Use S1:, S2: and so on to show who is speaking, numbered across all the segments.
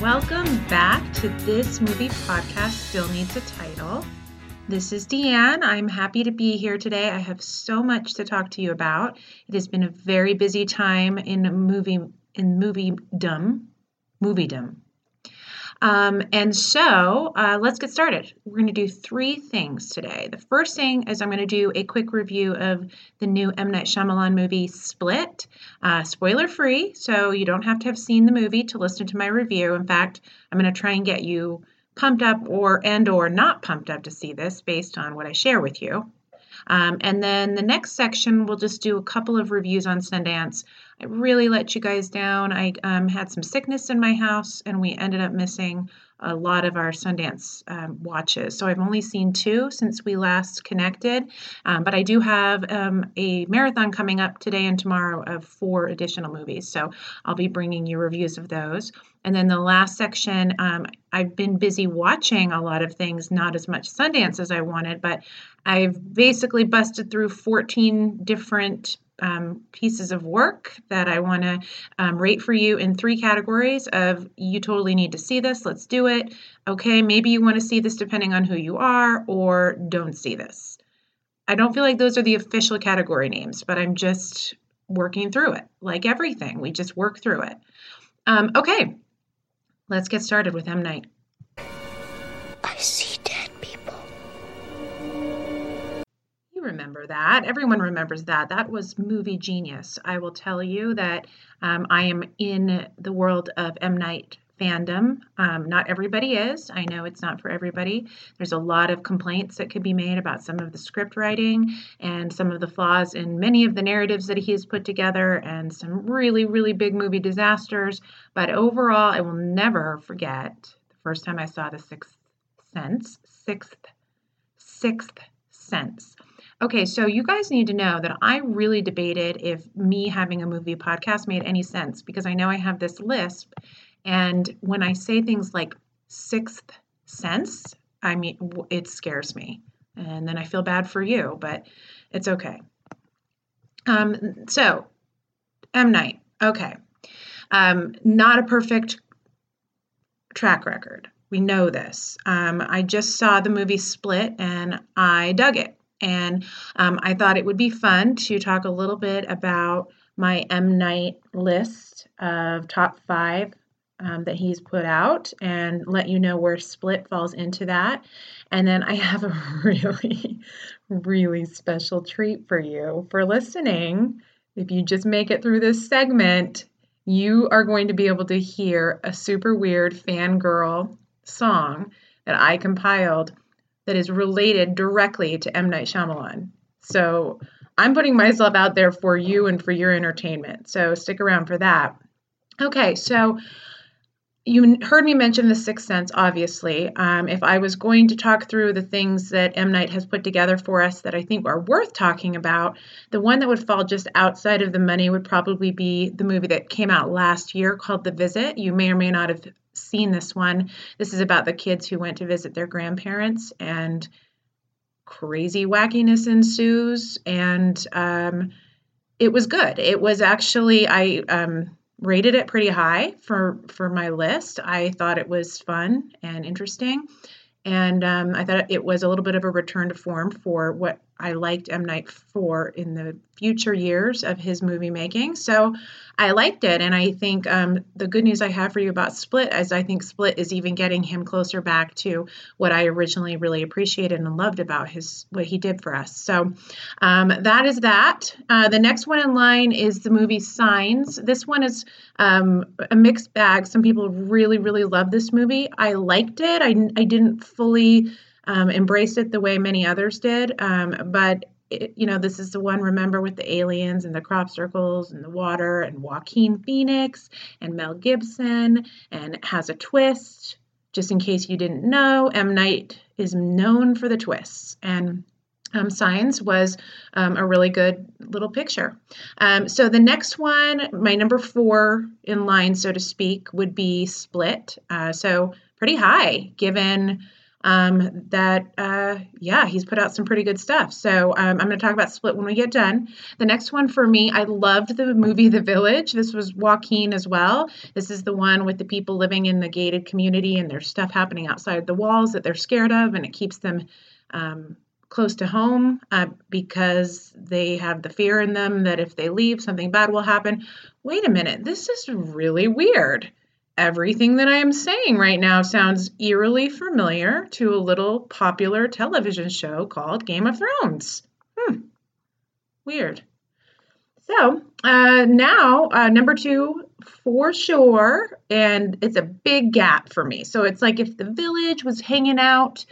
S1: Welcome back to this movie podcast, Still Needs a Title. This is Deanne. I'm happy to be here today. I have so much to talk to you about. It has been a very busy time in movie in movie dumb, movie dumb. Um, and so uh, let's get started. We're going to do three things today. The first thing is I'm going to do a quick review of the new M. Night Shyamalan movie Split, uh, spoiler free, so you don't have to have seen the movie to listen to my review. In fact, I'm going to try and get you pumped up or and or not pumped up to see this based on what I share with you. Um, and then the next section, we'll just do a couple of reviews on Sundance. I really let you guys down. I um, had some sickness in my house, and we ended up missing a lot of our Sundance um, watches. So I've only seen two since we last connected, um, but I do have um, a marathon coming up today and tomorrow of four additional movies. So I'll be bringing you reviews of those. And then the last section, um, I've been busy watching a lot of things, not as much Sundance as I wanted, but I've basically busted through 14 different um, pieces of work that I want to um, rate for you in three categories of you totally need to see this, let's do it. Okay, maybe you want to see this depending on who you are, or don't see this. I don't feel like those are the official category names, but I'm just working through it. Like everything, we just work through it. Um, okay, let's get started with M. Night.
S2: I see
S1: remember that. Everyone remembers that. That was movie genius. I will tell you that um, I am in the world of M. Night fandom. Um, not everybody is. I know it's not for everybody. There's a lot of complaints that could be made about some of the script writing and some of the flaws in many of the narratives that he has put together and some really, really big movie disasters. But overall, I will never forget the first time I saw The Sixth Sense. Sixth, Sixth Sense. Okay, so you guys need to know that I really debated if me having a movie podcast made any sense because I know I have this lisp. And when I say things like sixth sense, I mean, it scares me. And then I feel bad for you, but it's okay. Um, so, M. Night, okay. Um, not a perfect track record. We know this. Um, I just saw the movie Split and I dug it. And um, I thought it would be fun to talk a little bit about my M. Night list of top five um, that he's put out and let you know where Split falls into that. And then I have a really, really special treat for you for listening. If you just make it through this segment, you are going to be able to hear a super weird fangirl song that I compiled that is related directly to M. Night Shyamalan. So I'm putting myself out there for you and for your entertainment. So stick around for that. Okay, so you heard me mention the sixth sense obviously um, if i was going to talk through the things that m night has put together for us that i think are worth talking about the one that would fall just outside of the money would probably be the movie that came out last year called the visit you may or may not have seen this one this is about the kids who went to visit their grandparents and crazy wackiness ensues and um, it was good it was actually i um, rated it pretty high for for my list. I thought it was fun and interesting, and um, I thought it was a little bit of a return to form for what I liked M Night for in the future years of his movie making. So I liked it, and I think um, the good news I have for you about Split is I think Split is even getting him closer back to what I originally really appreciated and loved about his what he did for us. So um, that is that. Uh, the next one in line is the movie Signs. This one is um, a mixed bag. Some people really really love this movie. I liked it. I I didn't fully. Um, embrace it the way many others did, um, but it, you know, this is the one, remember, with the aliens and the crop circles and the water and Joaquin Phoenix and Mel Gibson and has a twist. Just in case you didn't know, M. Night is known for the twists. And um, Signs was um, a really good little picture. Um, so the next one, my number four in line, so to speak, would be Split. Uh, so pretty high given um, that uh, yeah, he's put out some pretty good stuff. So um, I'm going to talk about Split when we get done. The next one for me, I loved the movie The Village. This was Joaquin as well. This is the one with the people living in the gated community and there's stuff happening outside the walls that they're scared of, and it keeps them. Um, close to home uh, because they have the fear in them that if they leave, something bad will happen. Wait a minute, this is really weird. Everything that I am saying right now sounds eerily familiar to a little popular television show called Game of Thrones. Hmm, weird. So uh, now, uh, number two for sure, and it's a big gap for me. So it's like if the village was hanging out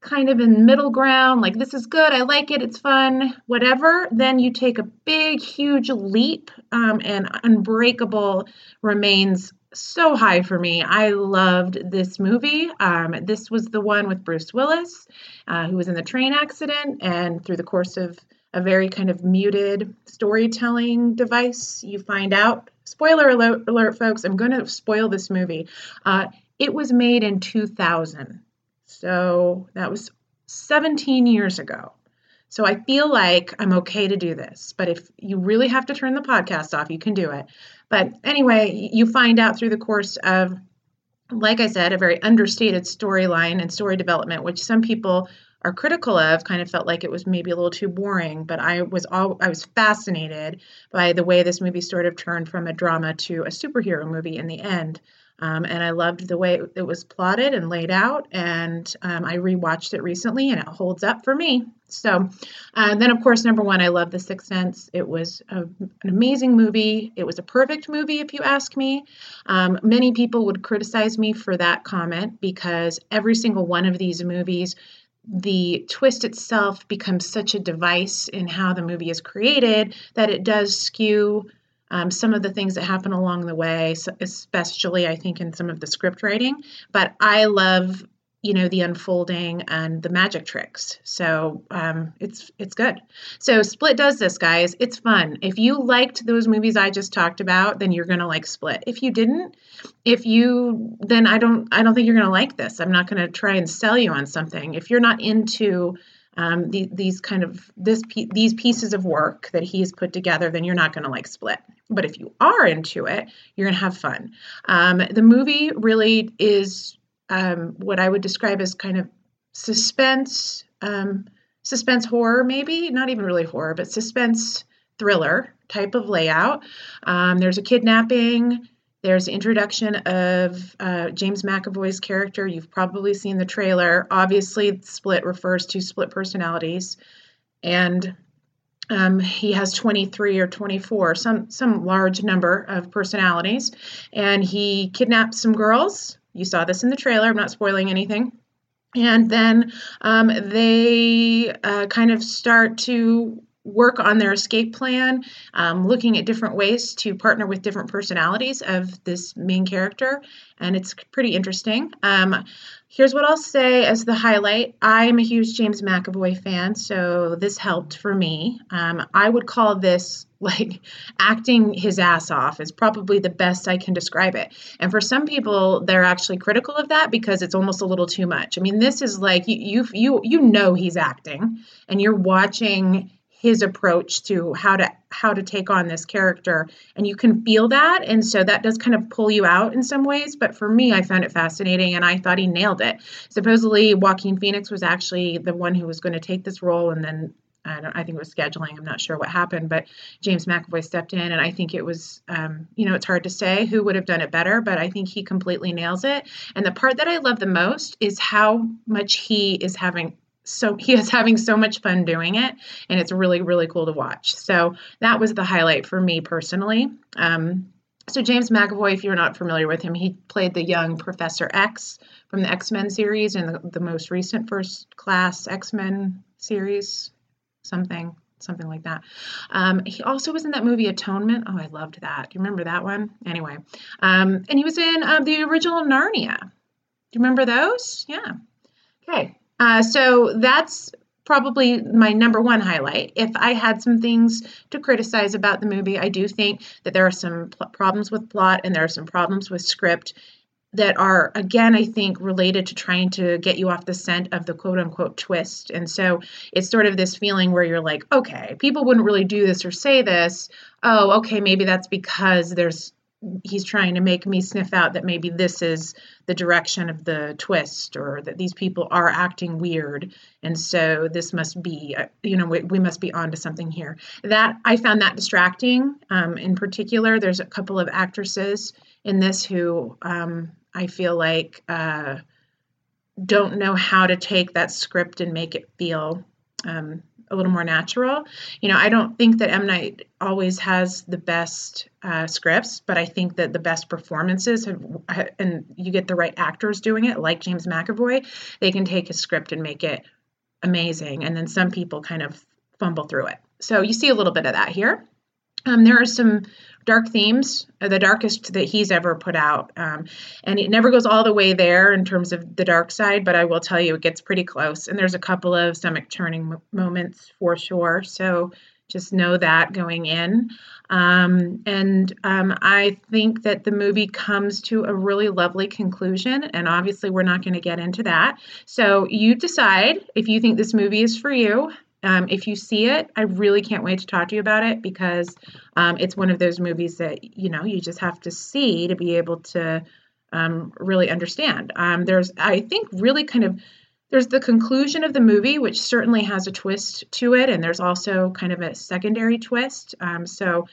S1: kind of in middle ground, like this is good, I like it, it's fun, whatever, then you take a big, huge leap, um, and Unbreakable remains so high for me. I loved this movie. Um, this was the one with Bruce Willis, uh, who was in the train accident, and through the course of a very kind of muted storytelling device, you find out. Spoiler alert, alert folks, I'm going to spoil this movie. Uh, it was made in 2000. So that was 17 years ago. So I feel like I'm okay to do this. But if you really have to turn the podcast off, you can do it. But anyway, you find out through the course of, like I said, a very understated storyline and story development, which some people are critical of kind of felt like it was maybe a little too boring but i was all i was fascinated by the way this movie sort of turned from a drama to a superhero movie in the end um, and I loved the way it was plotted and laid out. And um, I rewatched it recently and it holds up for me. So, uh, then of course, number one, I love The Sixth Sense. It was a, an amazing movie. It was a perfect movie, if you ask me. Um, many people would criticize me for that comment because every single one of these movies the twist itself becomes such a device in how the movie is created that it does skew um, some of the things that happen along the way, especially I think in some of the script writing. But I love you know the unfolding and the magic tricks. So um, it's it's good. So split does this guys. It's fun. If you liked those movies i just talked about then you're gonna like split. If you didn't if you then i don't i don't think you're gonna like this. I'm not gonna try and sell you on something. If you're not into um, the, these kind of this these pieces of work that he's put together, then you're not going to like split. But if you are into it, you're going to have fun. Um, the movie really is um, what I would describe as kind of suspense, um, suspense horror, maybe not even really horror, but suspense thriller type of layout. Um, there's a kidnapping. There's the introduction of uh, James McAvoy's character. You've probably seen the trailer. Obviously, split refers to split personalities, and um, he has 23 or 24, some some large number of personalities, and he kidnaps some girls. You saw this in the trailer. I'm not spoiling anything. And then um, they uh, kind of start to work on their escape plan, um, looking at different ways to partner with different personalities of this main character, and it's pretty interesting. Um, here's what I'll say as the highlight I'm a huge James McAvoy fan, so this helped for me. Um, I would call this like acting his ass off is probably the best I can describe it. And for some people, they're actually critical of that because it's almost a little too much. I mean, this is like you you you, you know he's acting, and you're watching his approach to how to how to take on this character. And you can feel that. And so that does kind of pull you out in some ways. But for me i found it fascinating and i thought he nailed it. Supposedly joaquin phoenix was actually the one who was going to take this role. And then I, I think it was scheduling. I'm not sure what happened, but James McAvoy stepped in, and I think it was, um, you know, it's hard to say who would have done it better, but I think he completely nails it. And the part that I love the most is how much he is having so he is having so much fun doing it and it's really really cool to watch so that was the highlight for me personally um, so james mcavoy if you're not familiar with him he played the young professor x from the x-men series and the, the most recent first class x-men series something something like that. Um, he also was in that movie Atonement. Oh, I loved that. Do you remember that one? Anyway, um, and he was in uh, the original Narnia. Do you remember those? Yeah. Okay. Uh, so that's probably my number one highlight. If I had some things to criticize about the movie, I do think that there are some pl- problems with plot and there are some problems with script. that are again i think related to trying to get you off the scent of the quote unquote twist and so it's sort of this feeling where you're like okay people wouldn't really do this or say this oh okay maybe that's because there's he's trying to make me sniff out that maybe this is the direction of the twist or that these people are acting weird. And so this must be uh, you know we, we must be onto something here. That i found that distracting. Um, in particular there's a couple of actresses in this who um, I feel like uh, don't know how to take that script and make it feel. Um, a little more natural. You know, I don't think that M Night always has the best uh, scripts, but I think that the best performances have, and you get the right actors doing it, like James McAvoy, they can take a script and make it amazing. And then some people kind of fumble through it. So you see a little bit of that here. Um, there are some dark themes, uh, the darkest that he's ever put out. Um, and it never goes all the way there in terms of the dark side, but I will tell you it gets pretty close. And there's a couple of stomach turning moments for sure. So just know that going in. Um, and um, I think that the movie comes to a really lovely conclusion. And obviously, we're not going to get into that. So you decide if you think this movie is for you. Um, if you see it, I really can't wait to talk to you about it because um, it's one of those movies that you know you just have to see to be able to um, really understand. Um, there's, I think, really kind of there's the conclusion of the movie, which certainly has a twist to it, and there's also kind of a secondary twist. Um, so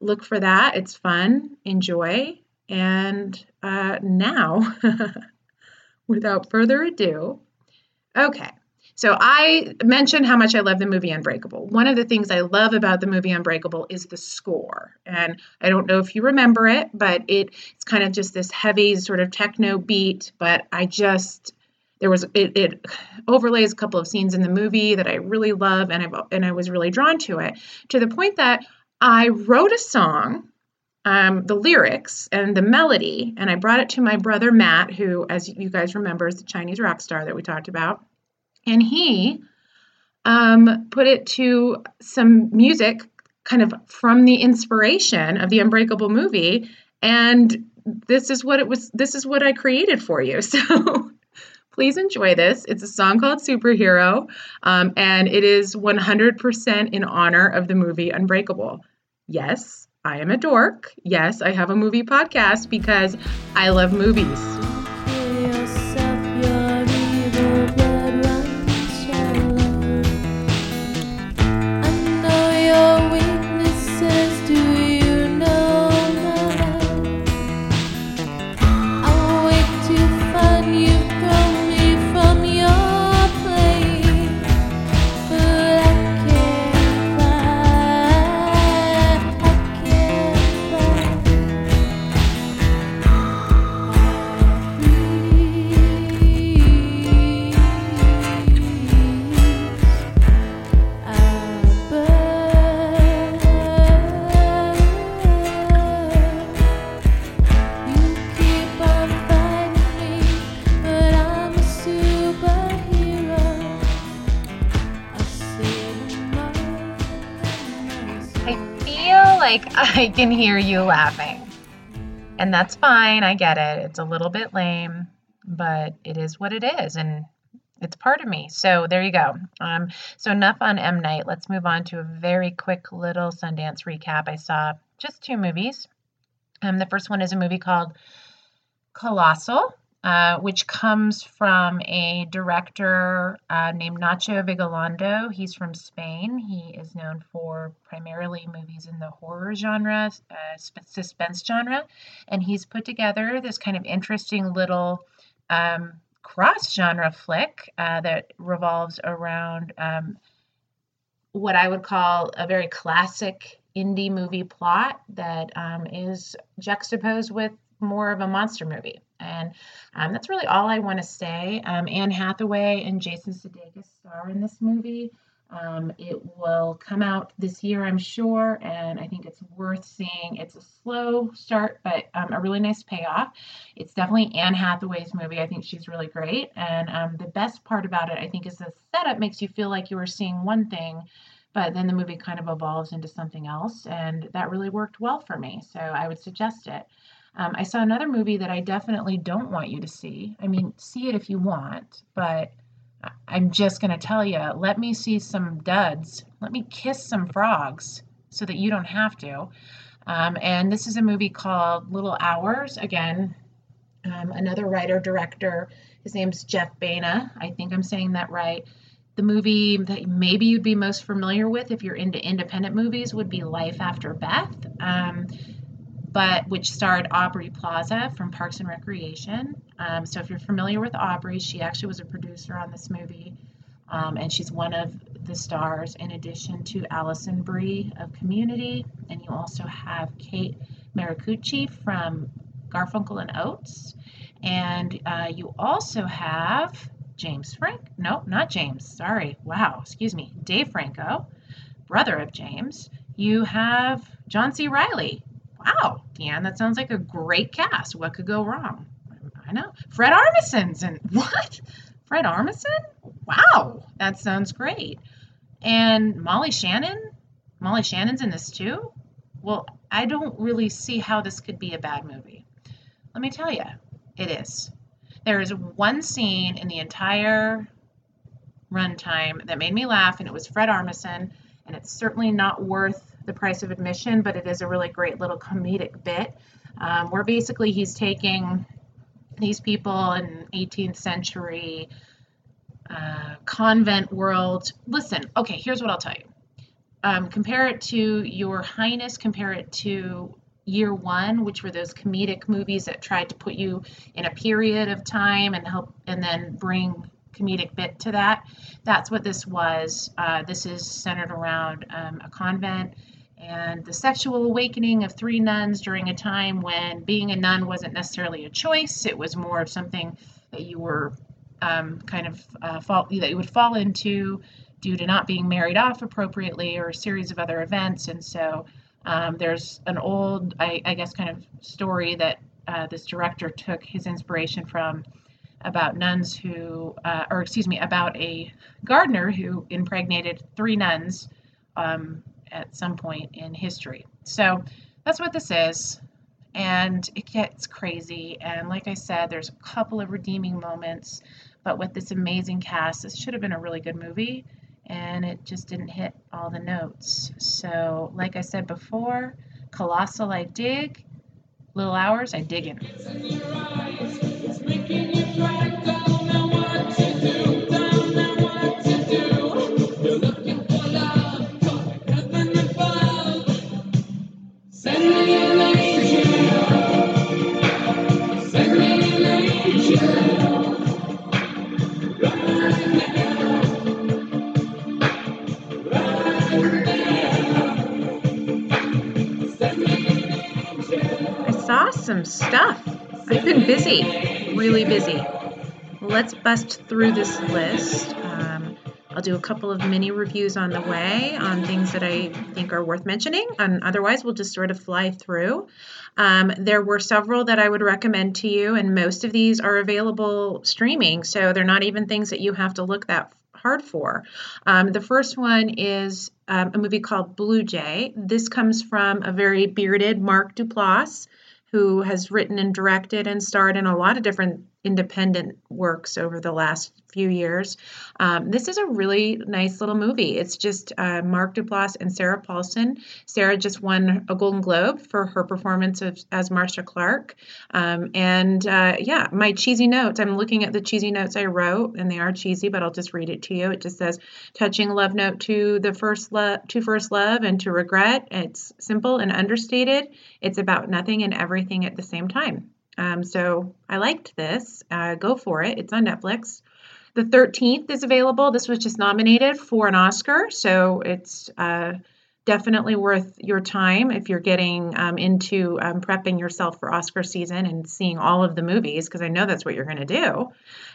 S1: look for that. It's fun, enjoy, and uh, now, without further ado, okay. So I mentioned how much I love the movie Unbreakable. One of the things I love about the movie Unbreakable is the score. And I don't know if you remember it, but it, it's kind of just this heavy sort of techno beat, but I just there was it, it overlays a couple of scenes in the movie that I really love and I and I was really drawn to it to the point that I wrote a song um, the lyrics and the melody, and I brought it to my brother Matt, who, as you guys remember, is the Chinese rock star that we talked about and he um, put it to some music kind of from the inspiration of the unbreakable movie and this is what it was this is what i created for you. So please enjoy this. It's a song called superhero um, and it is 100% in honor of the movie unbreakable. Yes i am a dork. Yes i have a movie podcast because i love movies I can hear you laughing. And that's fine. I get it. It's a little bit lame, but it is what it is. And it's part of me. So there you go. Um, so enough on M Night. Let's move on to a very quick little Sundance recap. I saw just two movies. Um, the first one is a movie called Colossal. Uh, which comes from a director uh, named Nacho Vigalondo. He's from Spain. He is known for primarily movies in the horror genre, uh, suspense genre, and he's put together this kind of interesting little um, cross genre flick uh, that revolves around um, what I would call a very classic indie movie plot that um, is juxtaposed with more of a monster movie. And um, that's really all I want to say. Um, Anne Hathaway and Jason Sudeikis star in this movie. Um, it will come out this year, I'm sure, and I think it's worth seeing. It's a slow start, but um, a really nice payoff. It's definitely Anne Hathaway's movie. I think she's really great. And um, the best part about it, I think, is the setup makes you feel like you were seeing one thing, but then the movie kind of evolves into something else. And that really worked well for me. So I would suggest it. Um, I saw another movie that I definitely don't want you to see. I mean, see it if you want, but I'm just going to tell you let me see some duds. Let me kiss some frogs so that you don't have to. Um, and this is a movie called Little Hours. Again, um, another writer director. His name's Jeff Baena. I think I'm saying that right. The movie that maybe you'd be most familiar with if you're into independent movies would be Life After Beth, um, but which starred Aubrey Plaza from Parks and Recreation. Um, so if you're familiar with Aubrey, she actually was a producer on this movie, um, and she's one of the stars in addition to Alison Brie of Community, and you also have Kate Mirocucci from Garfunkel and Oates, and uh, you also have James Frank. No, not James. Sorry. Wow. Excuse me. Dave Franco, brother of James. You have John C. Reilly. Wow, Dan, that sounds like a great cast. What could go wrong? I know. Fred Armisen's and what? Fred Armisen? Wow, that sounds great. And Molly Shannon? Molly Shannon's in this too? Well, I don't really see how this could be a bad movie. Let me tell you, it is. There is one scene in the entire runtime that made me laugh, and it was Fred Armisen, and it's certainly not worth the price of admission, but it is a really great little comedic bit um, where basically he's taking these people in 18th century uh, convent world. Listen, okay, here's what I'll tell you. Um, compare it to Your Highness, compare it to year one, which were those comedic movies that tried to put you in a period of time and help and then bring comedic bit to that. That's what this was. Uh, this is centered around um, a convent and the sexual awakening of three nuns during a time when being a nun wasn't necessarily a choice. It was more of something that you were um, kind of uh, fall that you would fall into due to not being married off appropriately or a series of other events. And so um, there's an old, I, I, guess, kind of story that uh, this director took his inspiration from about nuns who, uh, or excuse me, about a gardener who impregnated three nuns um, at some point in history. So that's what this is. And it gets crazy. And like I said, there's a couple of redeeming moments. But with this amazing cast, this should have been a really good movie and it just didn't hit all the notes. So, like I said before, Colossal I dig, Little Hours I dig in. Some stuff. I've been busy, really busy. Let's bust through this list. Um, I'll do a couple of mini reviews on the way on things that I think are worth mentioning, and otherwise, we'll just sort of fly through. Um, there were several that I would recommend to you, and most of these are available streaming, so they're not even things that you have to look that hard for. Um, the first one is um, a movie called Blue Jay. This comes from a very bearded Mark Duplass who has written and directed and starred in a lot of different independent works over the last few years. Um, this is a really nice little movie. It's just uh, Mark Duplass and Sarah Paulson. Sarah just won a Golden Globe for her performance of, as Marcia Clark. Um, and uh, yeah, my cheesy notes. I'm looking at the cheesy notes I wrote, and they are cheesy, but I'll just read it to you. It just says, "Touching love note to the first love, to first love, and to regret." It's simple and understated. It's about nothing and everything at the same time. Um, so I liked this. Uh, go for it. It's on Netflix. The 13th is available. This was just nominated for an Oscar, so it's uh, definitely worth your time if you're getting um, into um, prepping yourself for Oscar season and seeing all of the movies, because I know that's what you're going to do.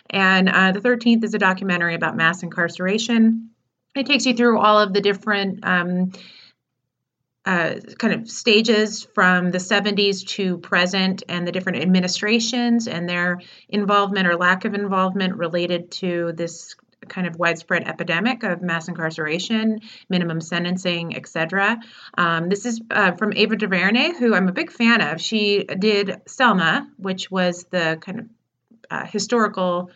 S1: And uh, the 13th is a documentary about mass incarceration. It takes you through all of the different um, uh, kind of stages from the 70s to present and the different administrations and their involvement or lack of involvement related to this kind of widespread epidemic of mass incarceration, minimum sentencing, etc. Um, this is uh, from Ava DuVernay, who I'm a big fan of. She did Selma, which was the kind of uh, historical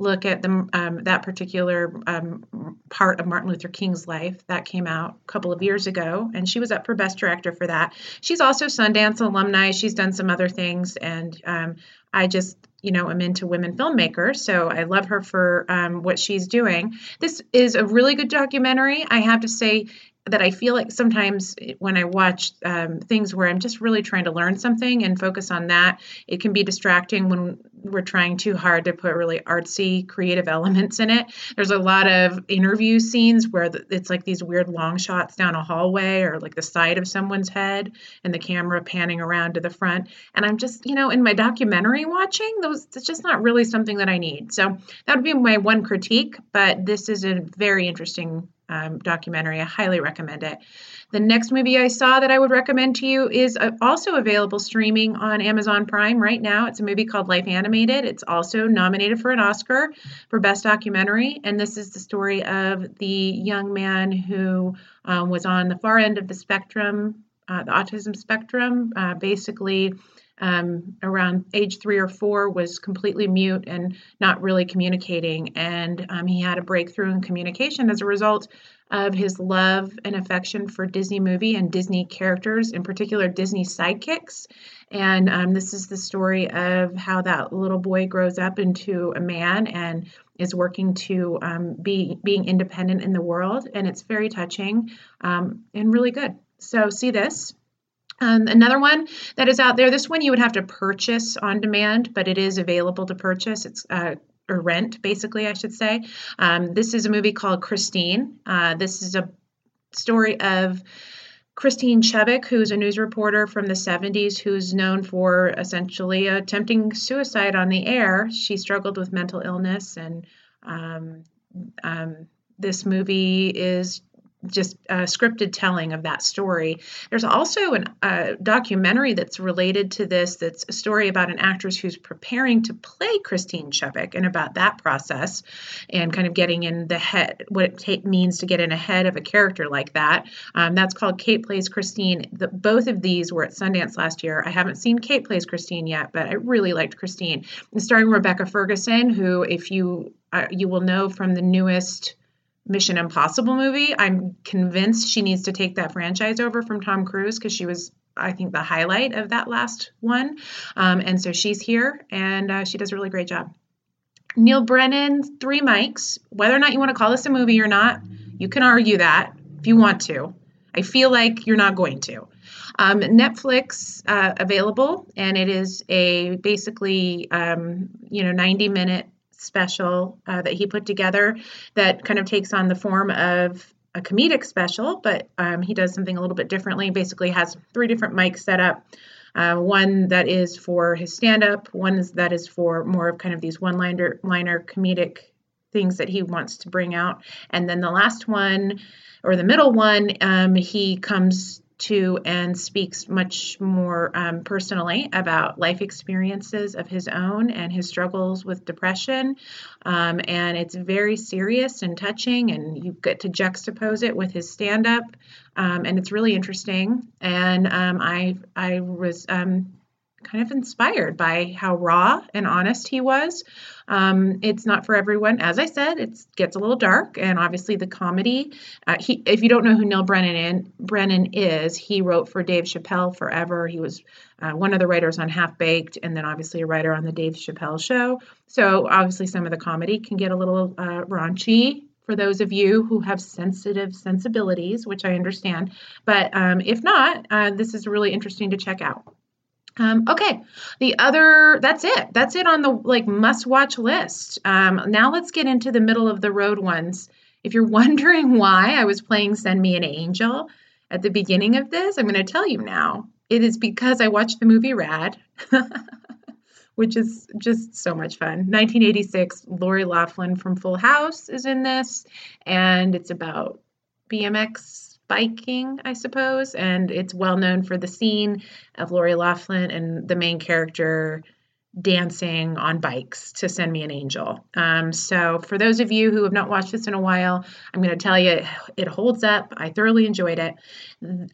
S1: look at the, um, that particular um, part of Martin Luther King's life. That came out a couple of years ago, and she was up for Best Director for that. She's also Sundance alumni. She's done some other things, and um, I just you know am into women filmmakers so i love her for um, what she's doing this is a really good documentary i have to say that I feel like sometimes when I watch um, things where I'm just really trying to learn something and focus on that, it can be distracting when we're trying too hard to put really artsy, creative elements in it. There's a lot of interview scenes where it's like these weird long shots down a hallway or like the side of someone's head and the camera panning around to the front. And I'm just, you know, in my documentary watching, those it's just not really something that I need. So that would be my one critique, but this is a very interesting um, documentary. I highly recommend it. The next movie I saw that I would recommend to you is uh, also available streaming on Amazon Prime right now. It's a movie called Life Animated. It's also nominated for an Oscar for Best Documentary. And this is the story of the young man who um, was on the far end of the spectrum, uh, the autism spectrum, uh, basically. Um, around age three or four was completely mute and not really communicating and um, he had a breakthrough in communication as a result of his love and affection for Disney movie and Disney characters, in particular Disney sidekicks. And um, this is the story of how that little boy grows up into a man and is working to um, be being independent in the world. And it's very touching um, and really good. So see this. Um, another one that is out there, this one you would have to purchase on demand, but it is available to purchase. It's uh, or rent, basically, I should say. Um, this is a movie called Christine. Uh, this is a story of Christine Chubbuck, who's a news reporter from the 70s, who's known for essentially attempting suicide on the air. She struggled with mental illness, and um, um, this movie is just a scripted telling of that story. There's also a uh, documentary that's related to this that's a story about an actress who's preparing to play Christine Chubbuck and about that process and kind of getting in the head, what it means to get in ahead of a character like that. Um, that's called Kate Plays Christine. The, both of these were at Sundance last year. I haven't seen Kate Plays Christine yet, but I really liked Christine. It's starring Rebecca Ferguson, who, if you uh, you will know from the newest Mission Impossible movie. I'm convinced she needs to take that franchise over from Tom Cruise because she was, I think, the highlight of that last one. Um, and so she's here and uh, she does a really great job. Neal Brennan, Three Mics. Whether or not you want to call this a movie or not, you can argue that if you want to. I feel like you're not going to. Um, Netflix uh, available, and it is a basically um, you know 90 minute special uh, that he put together that kind of takes on the form of a comedic special, but um, he does something a little bit differently. Basically, has three different mics set up. Uh, one that is for his stand-up, one is that is for more of kind of these one-liner liner comedic things that he wants to bring out, and then the last one or the middle one, um, he comes to and speaks much more um, personally about life experiences of his own and his struggles with depression. Um, and it's very serious and touching, and you get to juxtapose it with his stand up. Um, and it's really interesting. And um, I, I was um, kind of inspired by how raw and honest he was. Um, it's not for everyone, as I said. It gets a little dark, and obviously the comedy. Uh, he, if you don't know who Neal Brennan in, Brennan is, he wrote for Dave Chappelle forever. He was uh, one of the writers on Half Baked, and then obviously a writer on the Dave Chappelle Show. So obviously some of the comedy can get a little uh, raunchy for those of you who have sensitive sensibilities, which I understand. But um, if not, uh, this is really interesting to check out. Um, okay, the other that's it. That's it on the like must watch list. Um, now let's get into the middle of the road ones. If you're wondering why I was playing Send Me an Angel at the beginning of this, I'm going to tell you now. It is because I watched the movie Rad, which is just so much fun. 1986, Lori Loughlin from Full House is in this, and it's about BMX biking, I suppose, and it's well known for the scene of Lori Loughlin and the main character dancing on bikes to send me an angel. Um, so, for those of you who have not watched this in a while, I'm going to tell you it holds up. I thoroughly enjoyed it.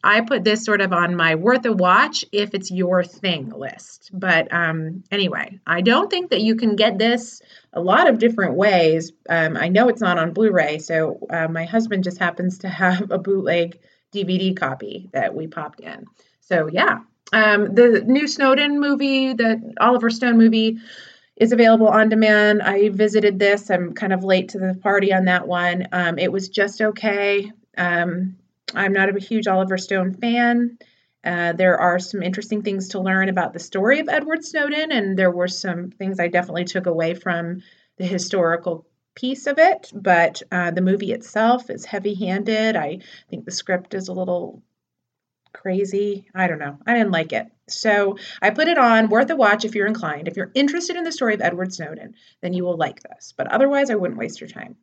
S1: I put this sort of on my worth a watch if it's your thing list. But um, anyway, I don't think that you can get this a lot of different ways. Um, I know it's not on Blu ray, so uh, my husband just happens to have a bootleg DVD copy that we popped in. So, yeah, um, the new Snowden movie, the Oliver Stone movie, is available on demand. I visited this. I'm kind of late to the party on that one. Um, it was just okay. Um, I'm not a huge Oliver Stone fan. Uh, there are some interesting things to learn about the story of Edward Snowden, and there were some things I definitely took away from the historical piece of it. But uh, the movie itself is heavy handed. I think the script is a little crazy. I don't know. I didn't like it. So I put it on, worth a watch if you're inclined. If you're interested in the story of Edward Snowden, then you will like this. But otherwise, I wouldn't waste your time.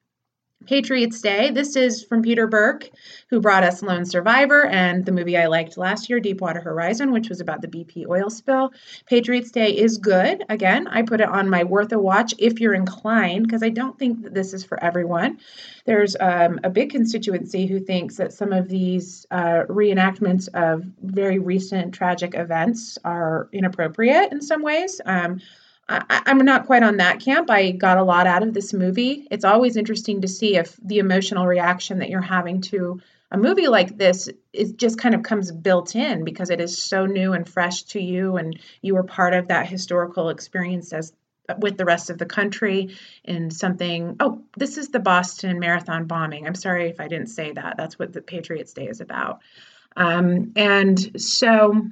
S1: Patriots Day. This is from Peter Berg, who brought us Lone Survivor and the movie I liked last year, Deepwater Horizon, which was about the BP oil spill. Patriots Day is good. Again, I put it on my worth a watch if you're inclined, because I don't think that this is for everyone. There's um, a big constituency who thinks that some of these uh, reenactments of very recent tragic events are inappropriate in some ways. Um, I, am not quite on that camp. I got a lot out of this movie. It's always interesting to see if the emotional reaction that you're having to a movie like this it just kind of comes built in because it is so new and fresh to you and you were part of that historical experience as with the rest of the country in something oh this is the boston marathon bombing i'm sorry if i didn't say that that's what the patriots day is about um, and so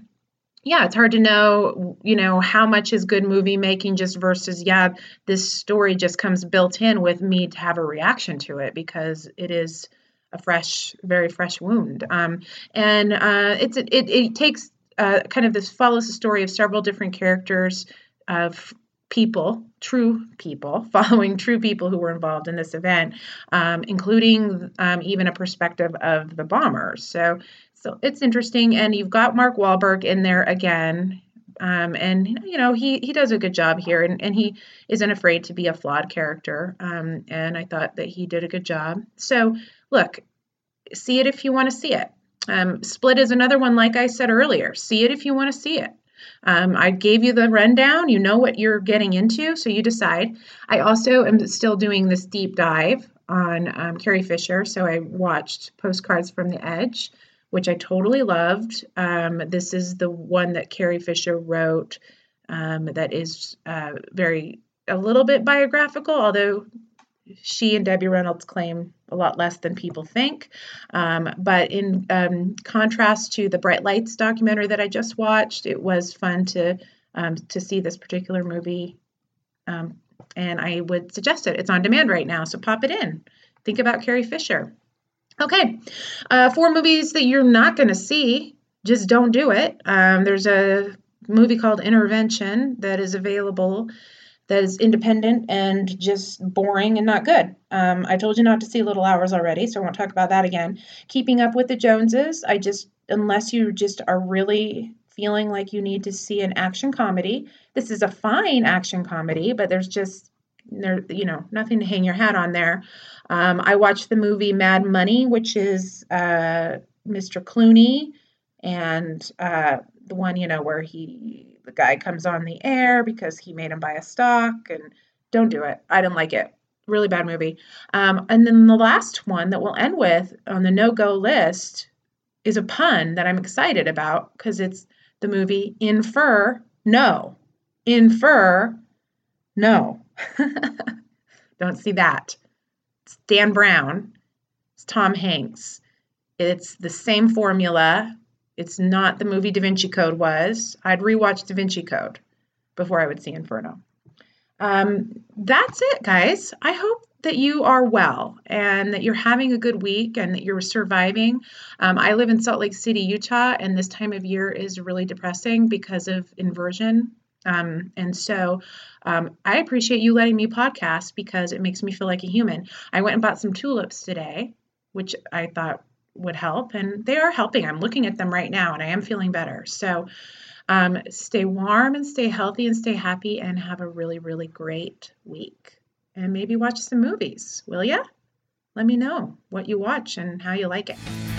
S1: yeah, it's hard to know, you know, how much is good movie making just versus, yeah, this story just comes built in with me to have a reaction to it because it is a fresh, very fresh wound. Um, and uh, it's it, it takes uh, kind of this follows the story of several different characters of people, true people, following true people who were involved in this event, um, including um, even a perspective of the bombers. So so it's interesting, and you've got Mark Wahlberg in there again, um, and you know he he does a good job here, and, and he isn't afraid to be a flawed character. Um, and I thought that he did a good job. So look, see it if you want to see it. Um, Split is another one, like I said earlier. See it if you want to see it. Um, I gave you the rundown. You know what you're getting into, so you decide. I also am still doing this deep dive on um, Carrie Fisher, so I watched Postcards from the Edge which I totally loved. Um, this is the one that Carrie Fisher wrote um, that is uh, very, a little bit biographical, although she and Debbie Reynolds claim a lot less than people think. Um, but in um, contrast to the Bright Lights documentary that I just watched, it was fun to um, to see this particular movie. Um, and I would suggest it. It's on demand right now, so pop it in. Think about Carrie Fisher. Okay, uh, four movies that you're not going to see. Just don't do it. Um, there's a movie called Intervention that is available that is independent and just boring and not good. Um, I told you not to see Little Hours already, so I won't talk about that again. Keeping Up with the Joneses, I just, unless you just are really feeling like you need to see an action comedy, this is a fine action comedy, but there's just there, you know, nothing to hang your hat on there. Um, I watched the movie Mad Money, which is uh, Mr. Clooney and uh, the one, you know, where he the guy comes on the air because he made him buy a stock and don't do it. I didn't like it. Really bad movie. Um, and then the last one that we'll end with on the no go list is a pun that I'm excited about because it's the movie Infer No. Infer No. Don't see that. It's Dan Brown. It's Tom Hanks. It's the same formula. It's not the movie Da Vinci Code was. I'd rewatch Da Vinci Code before I would see Inferno. Um, that's it, guys. I hope that you are well and that you're having a good week and that you're surviving. Um, I live in Salt Lake City, Utah, and this time of year is really depressing because of inversion um, and so um, I appreciate you letting me podcast because it makes me feel like a human. I went and bought some tulips today, which I thought would help, and they are helping. I'm looking at them right now and I am feeling better. So Um, stay warm and stay healthy and stay happy and have a really, really great week. And maybe watch some movies, will ya? Let me know what you watch and how you like it.